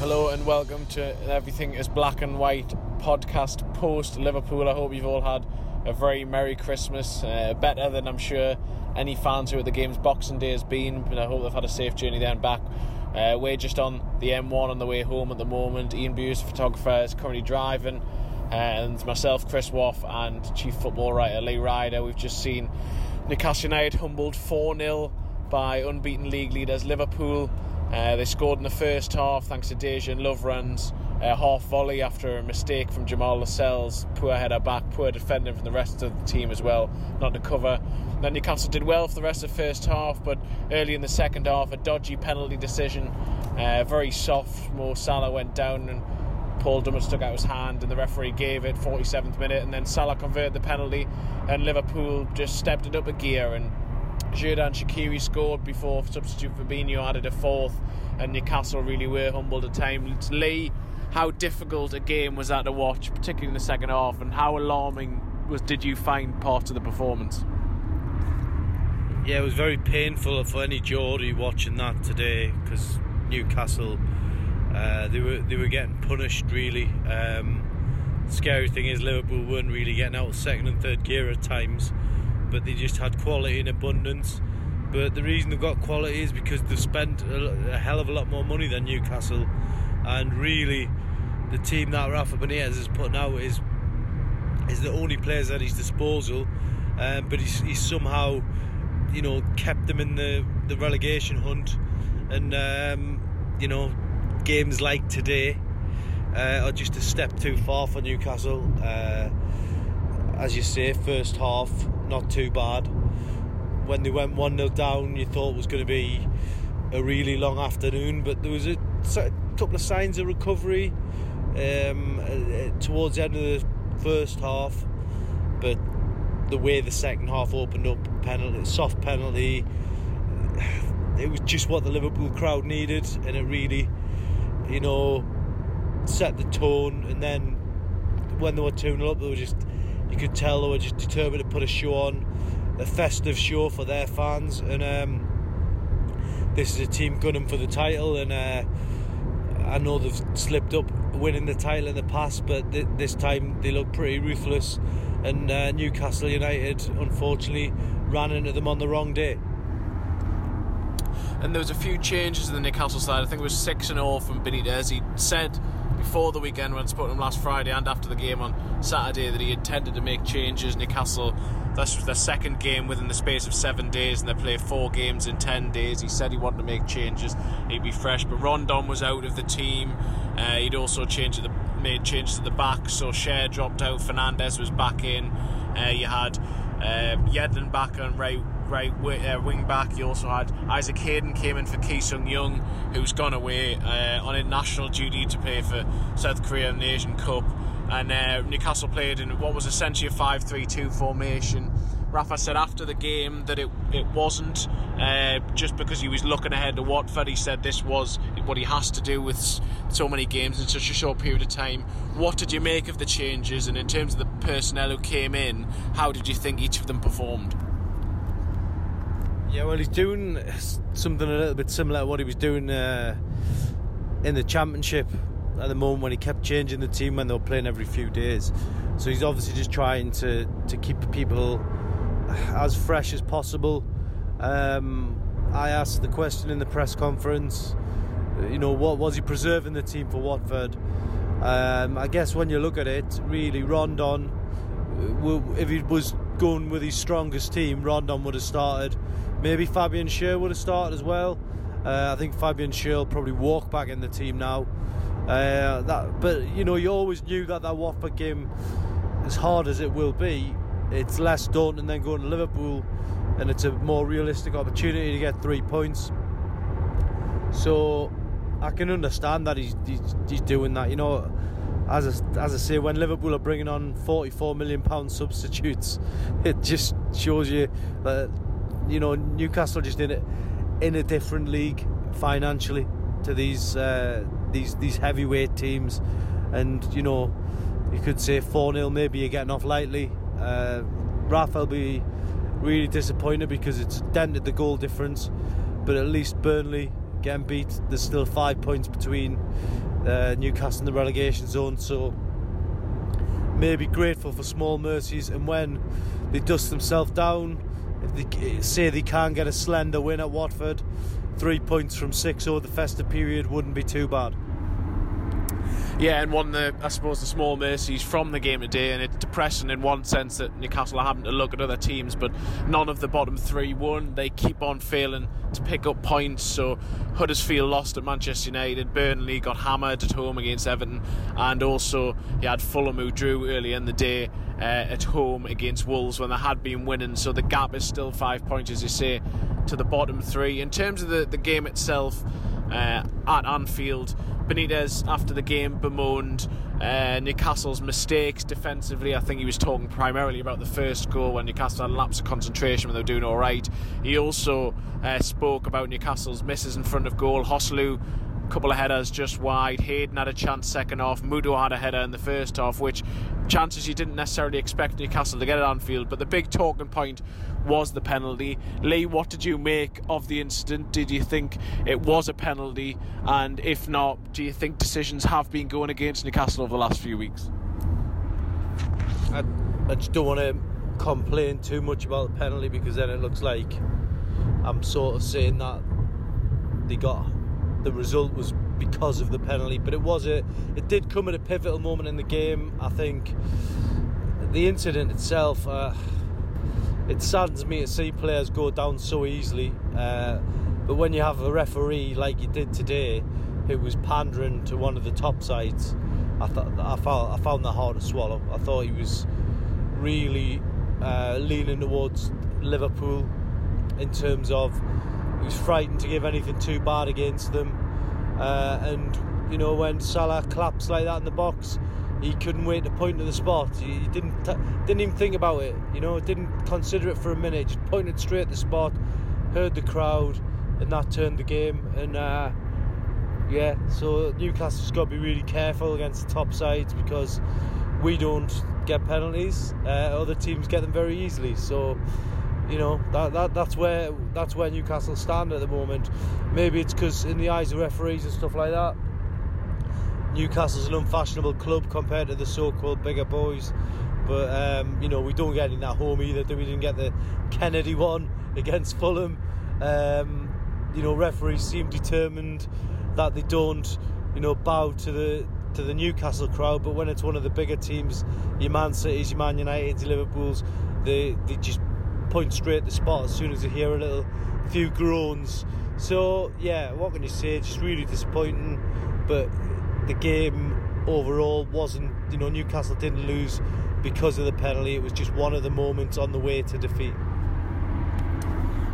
Hello and welcome to Everything is Black and White podcast post Liverpool. I hope you've all had a very Merry Christmas, uh, better than I'm sure any fans who are at the game's Boxing Day has been, but I hope they've had a safe journey there and back. Uh, we're just on the M1 on the way home at the moment. Ian Buse, photographer, is currently driving, and myself, Chris Waugh, and chief football writer Lee Ryder. We've just seen Newcastle United humbled 4 0 by unbeaten league leaders Liverpool. Uh, they scored in the first half thanks to Dejan Lovren. A half volley after a mistake from Jamal Lascelles. Poor header back, poor defending from the rest of the team as well, not to cover. Then Newcastle did well for the rest of the first half, but early in the second half, a dodgy penalty decision. Uh, very soft. Mo Salah went down and Paul Dummett stuck out his hand, and the referee gave it 47th minute, and then Salah converted the penalty, and Liverpool just stepped it up a gear and Xherdan Shaqiri scored before substitute Fabinho added a fourth, and Newcastle really were humbled at times. Lee, how difficult a game was that to watch, particularly in the second half, and how alarming was did you find part of the performance? Yeah, it was very painful for any Geordie watching that today because Newcastle uh, they were they were getting punished really. Um, scary thing is Liverpool weren't really getting out of second and third gear at times but they just had quality in abundance. But the reason they've got quality is because they've spent a, a hell of a lot more money than Newcastle, and really, the team that Rafa Benitez is putting out is is the only players at his disposal. Um, but he's, he's, somehow, you know, kept them in the, the relegation hunt, and um, you know, games like today uh, are just a step too far for Newcastle. Uh, as you say, first half not too bad. When they went 1 0 down, you thought it was going to be a really long afternoon, but there was a couple of signs of recovery um, uh, towards the end of the first half. But the way the second half opened up, penalty, soft penalty, it was just what the Liverpool crowd needed, and it really, you know, set the tone. And then when they were 2 0 up, they were just you could tell they were just determined to put a show on, a festive show for their fans. And um, this is a team gunning for the title, and uh, I know they've slipped up winning the title in the past, but th- this time they look pretty ruthless. And uh, Newcastle United, unfortunately, ran into them on the wrong day. And there was a few changes in the Newcastle side. I think it was six and all from Benitez. He said before the weekend when I spoke to him last Friday and after the game on Saturday that he intended to make changes. Newcastle, this was their second game within the space of seven days, and they play four games in ten days. He said he wanted to make changes, he'd be fresh, but Rondon was out of the team. Uh, he'd also changed the, made changes at the back, so Schär dropped out, Fernandez was back in. Uh, you had uh, Yedlin back on right uh, wing back. You also had Isaac Hayden came in for Ki Sung Young, who's gone away uh, on international duty to play for South Korea in the Asian Cup. And uh, Newcastle played in what was essentially a 5 3 2 formation. Rafa said after the game that it it wasn't uh, just because he was looking ahead to Watford. He said this was what he has to do with so many games in such a short period of time. What did you make of the changes? And in terms of the personnel who came in, how did you think each of them performed? Yeah, well, he's doing something a little bit similar to what he was doing uh, in the championship at the moment when he kept changing the team when they were playing every few days. So he's obviously just trying to, to keep people as fresh as possible. Um, I asked the question in the press conference, you know, what was he preserving the team for Watford? Um, I guess when you look at it, really, Rondon, if he was going with his strongest team, Rondon would have started. Maybe Fabian Schär would have started as well. Uh, I think Fabian Schär will probably walk back in the team now. Uh, that, but you know, you always knew that that Watford game, as hard as it will be, it's less daunting than going to Liverpool and it's a more realistic opportunity to get three points. So I can understand that he's, he's, he's doing that. You know, as I, as I say, when Liverpool are bringing on 44 million pound substitutes, it just shows you that you know Newcastle just in it in a different league financially to these uh, these these heavyweight teams, and you know you could say 4 0 maybe you're getting off lightly. Uh, Rafa will be really disappointed because it's dented the goal difference, but at least Burnley getting beat. There's still five points between uh, Newcastle in the relegation zone, so maybe grateful for small mercies. And when they dust themselves down, if they say they can't get a slender win at Watford, three points from six over the festive period wouldn't be too bad. Yeah, and one the I suppose the small mercies from the game today, and it's depressing in one sense that Newcastle are having to look at other teams, but none of the bottom three won. They keep on failing to pick up points. So Huddersfield lost at Manchester United, Burnley got hammered at home against Everton, and also you had Fulham who drew early in the day uh, at home against Wolves when they had been winning. So the gap is still five points, as you say, to the bottom three. In terms of the, the game itself uh, at Anfield. Benitez, after the game, bemoaned uh, Newcastle's mistakes defensively. I think he was talking primarily about the first goal when Newcastle had a lapse of concentration when they were doing all right. He also uh, spoke about Newcastle's misses in front of goal. Joselu couple of headers just wide. Hayden had a chance second half. Muto had a header in the first half, which chances you didn't necessarily expect Newcastle to get at Anfield. But the big talking point was the penalty. Lee, what did you make of the incident? Did you think it was a penalty? And if not, do you think decisions have been going against Newcastle over the last few weeks? I, I just don't want to complain too much about the penalty because then it looks like I'm sort of saying that they got the result was because of the penalty, but it was a it did come at a pivotal moment in the game. I think the incident itself, uh, it saddens me to see players go down so easily. Uh, but when you have a referee like you did today, who was pandering to one of the top sides, I thought I found I found that hard to swallow. I thought he was really uh, leaning towards Liverpool in terms of was frightened to give anything too bad against them. Uh, and you know when Salah claps like that in the box, he couldn't wait to point to the spot. He, he didn't t- didn't even think about it. You know, didn't consider it for a minute. Just pointed straight at the spot. Heard the crowd, and that turned the game. And uh, yeah, so Newcastle's got to be really careful against the top sides because we don't get penalties. Uh, other teams get them very easily. So you know that, that that's where that's where Newcastle stand at the moment. Maybe it's because in the eyes of referees and stuff like that, Newcastle's an unfashionable club compared to the so-called bigger boys. But um, you know we don't get in that home either. We didn't get the Kennedy one against Fulham. Um, you know referees seem determined that they don't you know bow to the to the Newcastle crowd. But when it's one of the bigger teams, your Man City's, your Man United's, Liverpool's, they they just point straight at the spot as soon as they hear a little few groans. So yeah, what can you say? Just really disappointing. But the game overall wasn't. You know, Newcastle didn't lose because of the penalty. It was just one of the moments on the way to defeat.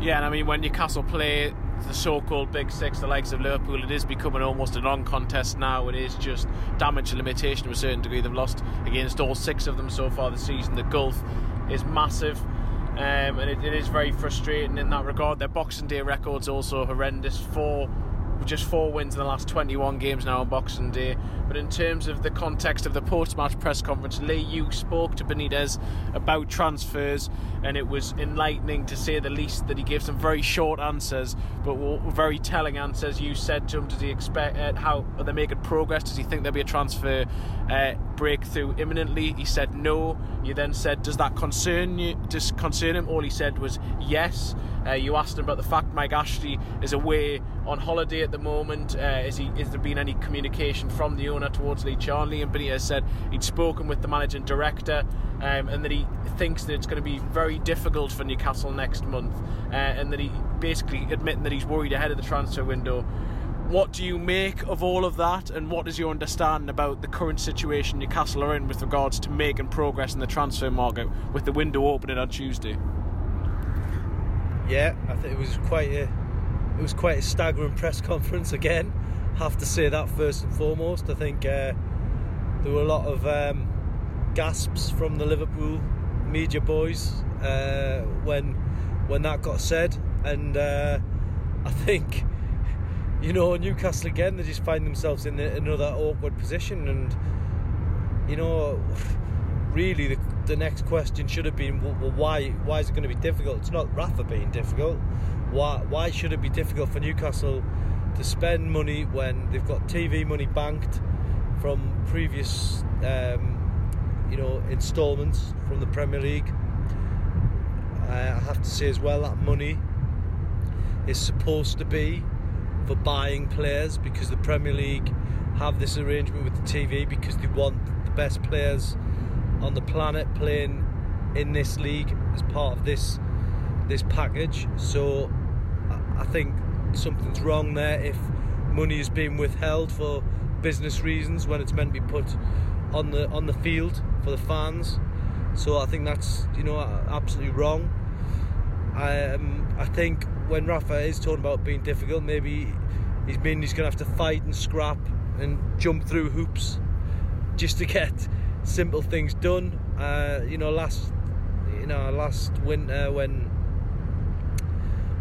Yeah, and I mean when Newcastle play the so-called big six, the likes of Liverpool, it is becoming almost a non-contest now. It is just damage limitation to a certain degree. They've lost against all six of them so far this season. The gulf is massive um, and it, it is very frustrating in that regard. Their Boxing Day record's also horrendous. Four just four wins in the last 21 games now on Boxing Day. But in terms of the context of the post-match press conference, Lee, you spoke to Benitez about transfers, and it was enlightening to say the least that he gave some very short answers, but very telling answers. You said to him, "Does he expect uh, how are they making progress? Does he think there'll be a transfer uh, breakthrough imminently?" He said no. You then said, "Does that concern you? Does concern him?" All he said was yes. Uh, you asked him about the fact Mike Ashley is away on holiday at the moment. Uh, is he? Is there been any communication from the owner towards Lee Charnley? And Benitez said he'd spoken with the managing director um, and that he thinks that it's going to be very difficult for Newcastle next month, uh, and that he basically admitting that he's worried ahead of the transfer window. What do you make of all of that, and what is your understanding about the current situation Newcastle are in with regards to making progress in the transfer market with the window opening on Tuesday? yeah, I think it was quite a it was quite a staggering press conference again. Have to say that first and foremost. I think uh, there were a lot of um, gasps from the Liverpool media boys uh, when when that got said, and uh, I think you know Newcastle again they just find themselves in another awkward position, and you know really the, the next question should have been well why why is it going to be difficult? It's not Rafa being difficult. Why why should it be difficult for Newcastle to spend money when they've got TV money banked from previous um, you know instalments from the Premier League? I have to say as well that money is supposed to be for buying players because the Premier League have this arrangement with the TV because they want the best players on the planet playing in this league as part of this this package. So I think something's wrong there if money is being withheld for business reasons when it's meant to be put on the on the field for the fans. So I think that's you know absolutely wrong. Um, I think when Rafa is talking about being difficult, maybe he's mean he's going to have to fight and scrap and jump through hoops just to get simple things done. Uh, you know, last you know last winter when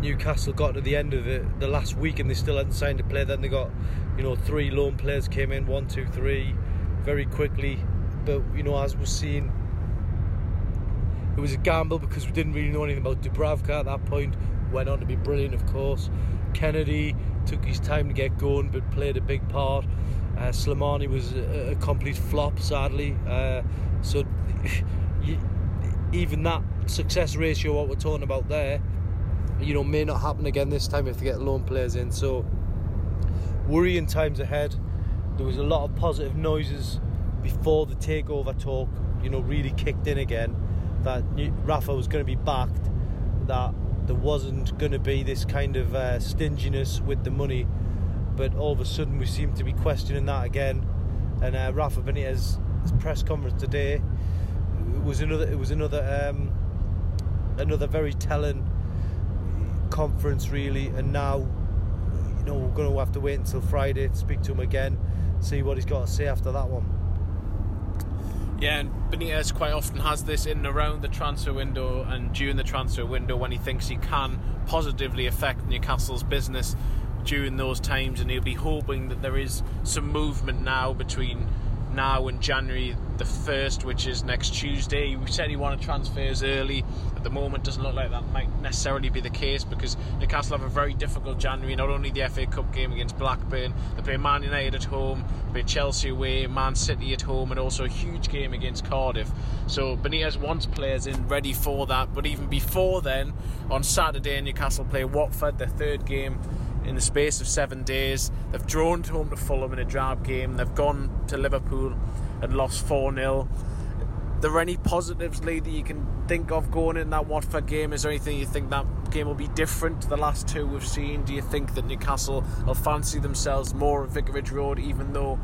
Newcastle got to the end of it, the last week, and they still hadn't signed a player. Then they got you know three loan players came in, one, two, three, very quickly. But you know, as we've seen it was a gamble because we didn't really know anything about Dubravka at that point. Went on to be brilliant, of course. Kennedy took his time to get going, but played a big part. Uh, Slimani was a, a, complete flop, sadly. Uh, so even that success ratio, what we're talking about there, you know, may not happen again this time if they get loan players in. So worrying times ahead. There was a lot of positive noises before the takeover talk, you know, really kicked in again that Rafa was going to be backed, that there wasn't going to be this kind of uh, stinginess with the money, but all of a sudden we seem to be questioning that again. And uh, Rafa Benitez's press conference today was another it was another um, another very telling conference really. And now you know we're going to have to wait until Friday to speak to him again, see what he's got to say after that one. Yeah, and Benitez quite often has this in and around the transfer window and during the transfer window when he thinks he can positively affect Newcastle's business during those times, and he'll be hoping that there is some movement now between now in January the 1st, which is next Tuesday. We said he wanted transfers early. At the moment, doesn't look like that might necessarily be the case because Newcastle have a very difficult January. Not only the FA Cup game against Blackburn, they play Man United at home, play Chelsea away, Man City at home, and also a huge game against Cardiff. So Benitez wants players in ready for that. But even before then, on Saturday, Newcastle play Watford, their third game in the space of seven days. They've drawn home to Fulham in a drab game. They've gone to Liverpool and lost 4 0. There any positives, Lee, that you can think of going in that Watford game? Is there anything you think that game will be different to the last two we've seen? Do you think that Newcastle will fancy themselves more at Vicarage Road, even though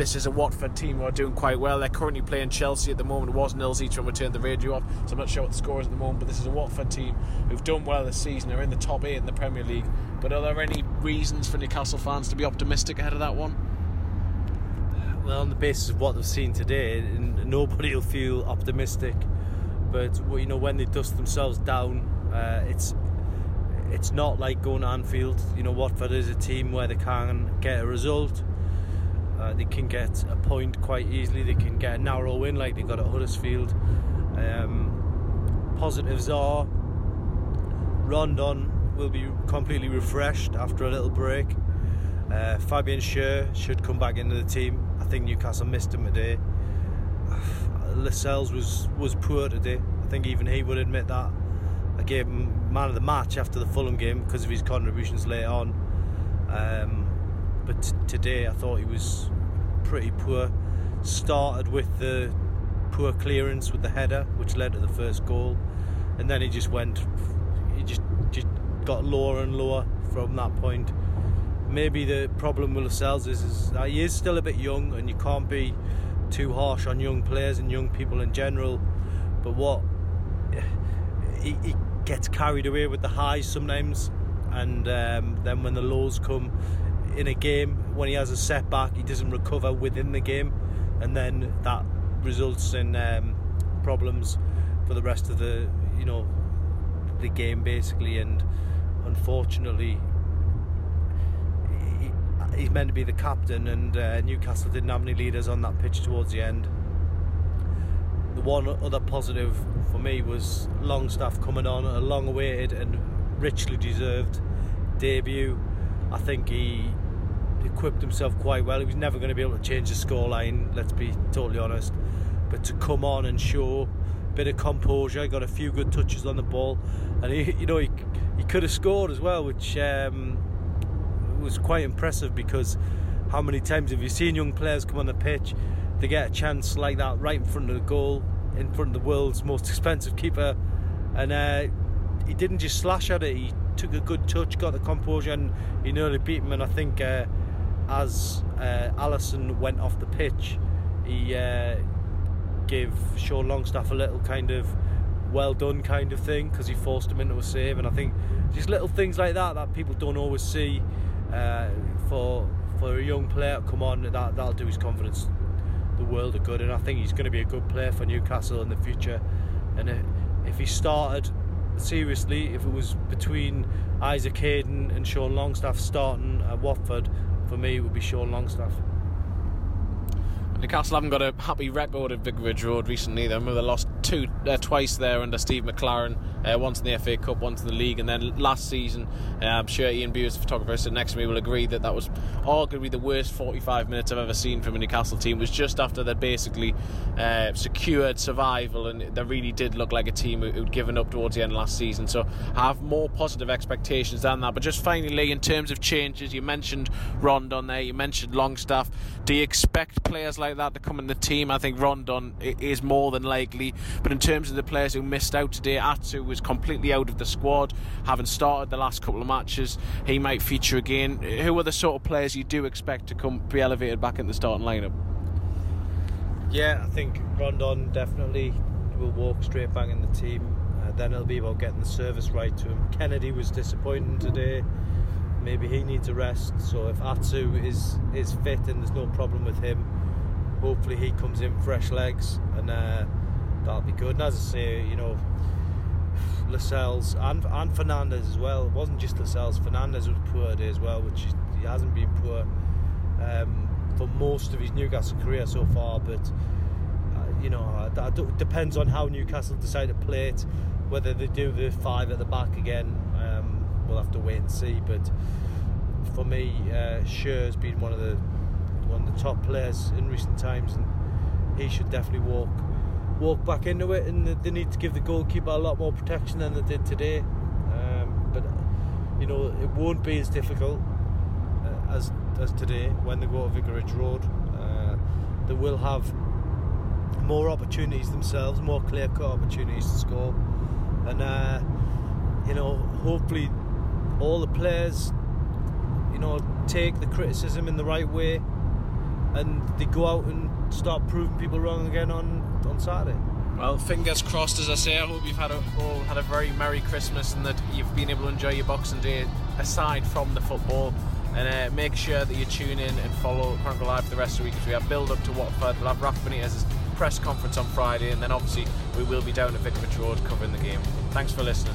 this is a Watford team who are doing quite well. They're currently playing Chelsea at the moment. It was nils each when we turned the radio off, so I'm not sure what the score is at the moment. But this is a Watford team who've done well this season. They're in the top eight in the Premier League. But are there any reasons for Newcastle fans to be optimistic ahead of that one? Well, on the basis of what they've seen today, nobody will feel optimistic. But you know, when they dust themselves down, uh, it's it's not like going to Anfield. You know, Watford is a team where they can get a result uh, they can get a point quite easily. They can get a narrow win like they got at Huddersfield. Um, positives are Rondon will be completely refreshed after a little break. Uh, Fabian Schär should come back into the team. I think Newcastle missed him today. Lascelles was was poor today. I think even he would admit that. I gave him man of the match after the Fulham game because of his contributions later on. Um, but t- today I thought he was pretty poor. Started with the poor clearance with the header, which led to the first goal, and then he just went, he just just got lower and lower from that point. Maybe the problem with Lascelles is, is that he is still a bit young, and you can't be too harsh on young players and young people in general. But what he, he gets carried away with the highs sometimes, and um, then when the lows come in a game, when he has a setback, he doesn't recover within the game, and then that results in um, problems for the rest of the you know the game basically. And unfortunately, he, he's meant to be the captain, and uh, Newcastle didn't have any leaders on that pitch towards the end. The one other positive for me was Longstaff coming on, a long awaited and richly deserved debut. I think he equipped himself quite well. He was never going to be able to change the scoreline, let's be totally honest. But to come on and show a bit of composure, he got a few good touches on the ball, and he, you know, he, he could have scored as well, which um, was quite impressive because how many times have you seen young players come on the pitch? They get a chance like that right in front of the goal, in front of the world's most expensive keeper, and uh, he didn't just slash at it. He took a good touch, got the composure, and he nearly beat him. And I think uh, as uh, Alisson went off the pitch, he uh, gave Sean Longstaff a little kind of well done kind of thing because he forced him into a save. And I think just little things like that that people don't always see uh, for for a young player come on that that'll do his confidence the world of good. And I think he's going to be a good player for Newcastle in the future. And if he started seriously, if it was between Isaac Hayden and Sean Longstaff starting at Watford, for me would be Sean Longstaff. Newcastle haven't got a happy record at Vicarage Road recently. They remember they lost two uh, twice there under Steve McClaren, uh, once in the FA Cup, once in the league, and then last season, uh, I'm sure Ian Beers, the photographer sitting next to me, will agree that that was arguably the worst 45 minutes I've ever seen from a Newcastle team. It was just after they'd basically uh, secured survival, and they really did look like a team who'd given up towards the end last season. So I have more positive expectations than that. But just finally, in terms of changes, you mentioned Rondon there, you mentioned Longstaff. Do you expect players like that to come in the team? I think Rondon is more than likely. But in terms of the players who missed out today, Atsu was completely out of the squad, having started the last couple of matches. He might feature again. Who are the sort of players you do expect to come be elevated back in the starting lineup? Yeah, I think Rondon definitely will walk straight back in the team. Uh, then it'll be about getting the service right to him. Kennedy was disappointing today. Maybe he needs a rest. So if Atsu is is fit and there's no problem with him, hopefully he comes in fresh legs and uh, that'll be good. And as I say, you know, Lascelles and and Fernandez as well. It wasn't just Lascelles. Fernandez was poor today as well, which he hasn't been poor um, for most of his Newcastle career so far. But uh, you know, it depends on how Newcastle decide to play it. Whether they do the five at the back again, um, we'll have to wait and see. But for me, uh, Schär's been one of the one of the top players in recent times, and he should definitely walk walk back into it, and they need to give the goalkeeper a lot more protection than they did today. Um, but you know, it won't be as difficult uh, as as today when they go to Vicarage Road. Uh, they will have more opportunities themselves, more clear-cut opportunities to score, and uh, you know, hopefully, all the players, you know, take the criticism in the right way, and they go out and start proving people wrong again on on Saturday. Well, fingers crossed, as I say. I hope you've had a, all had a very merry Christmas and that you've been able to enjoy your Boxing Day aside from the football. And uh, make sure that you tune in and follow Chronicle Live for the rest of the week as we have build up to Watford. We'll have Rafa Benitez's press conference on Friday, and then obviously we will be down at Vicarage Road covering the game. Thanks for listening.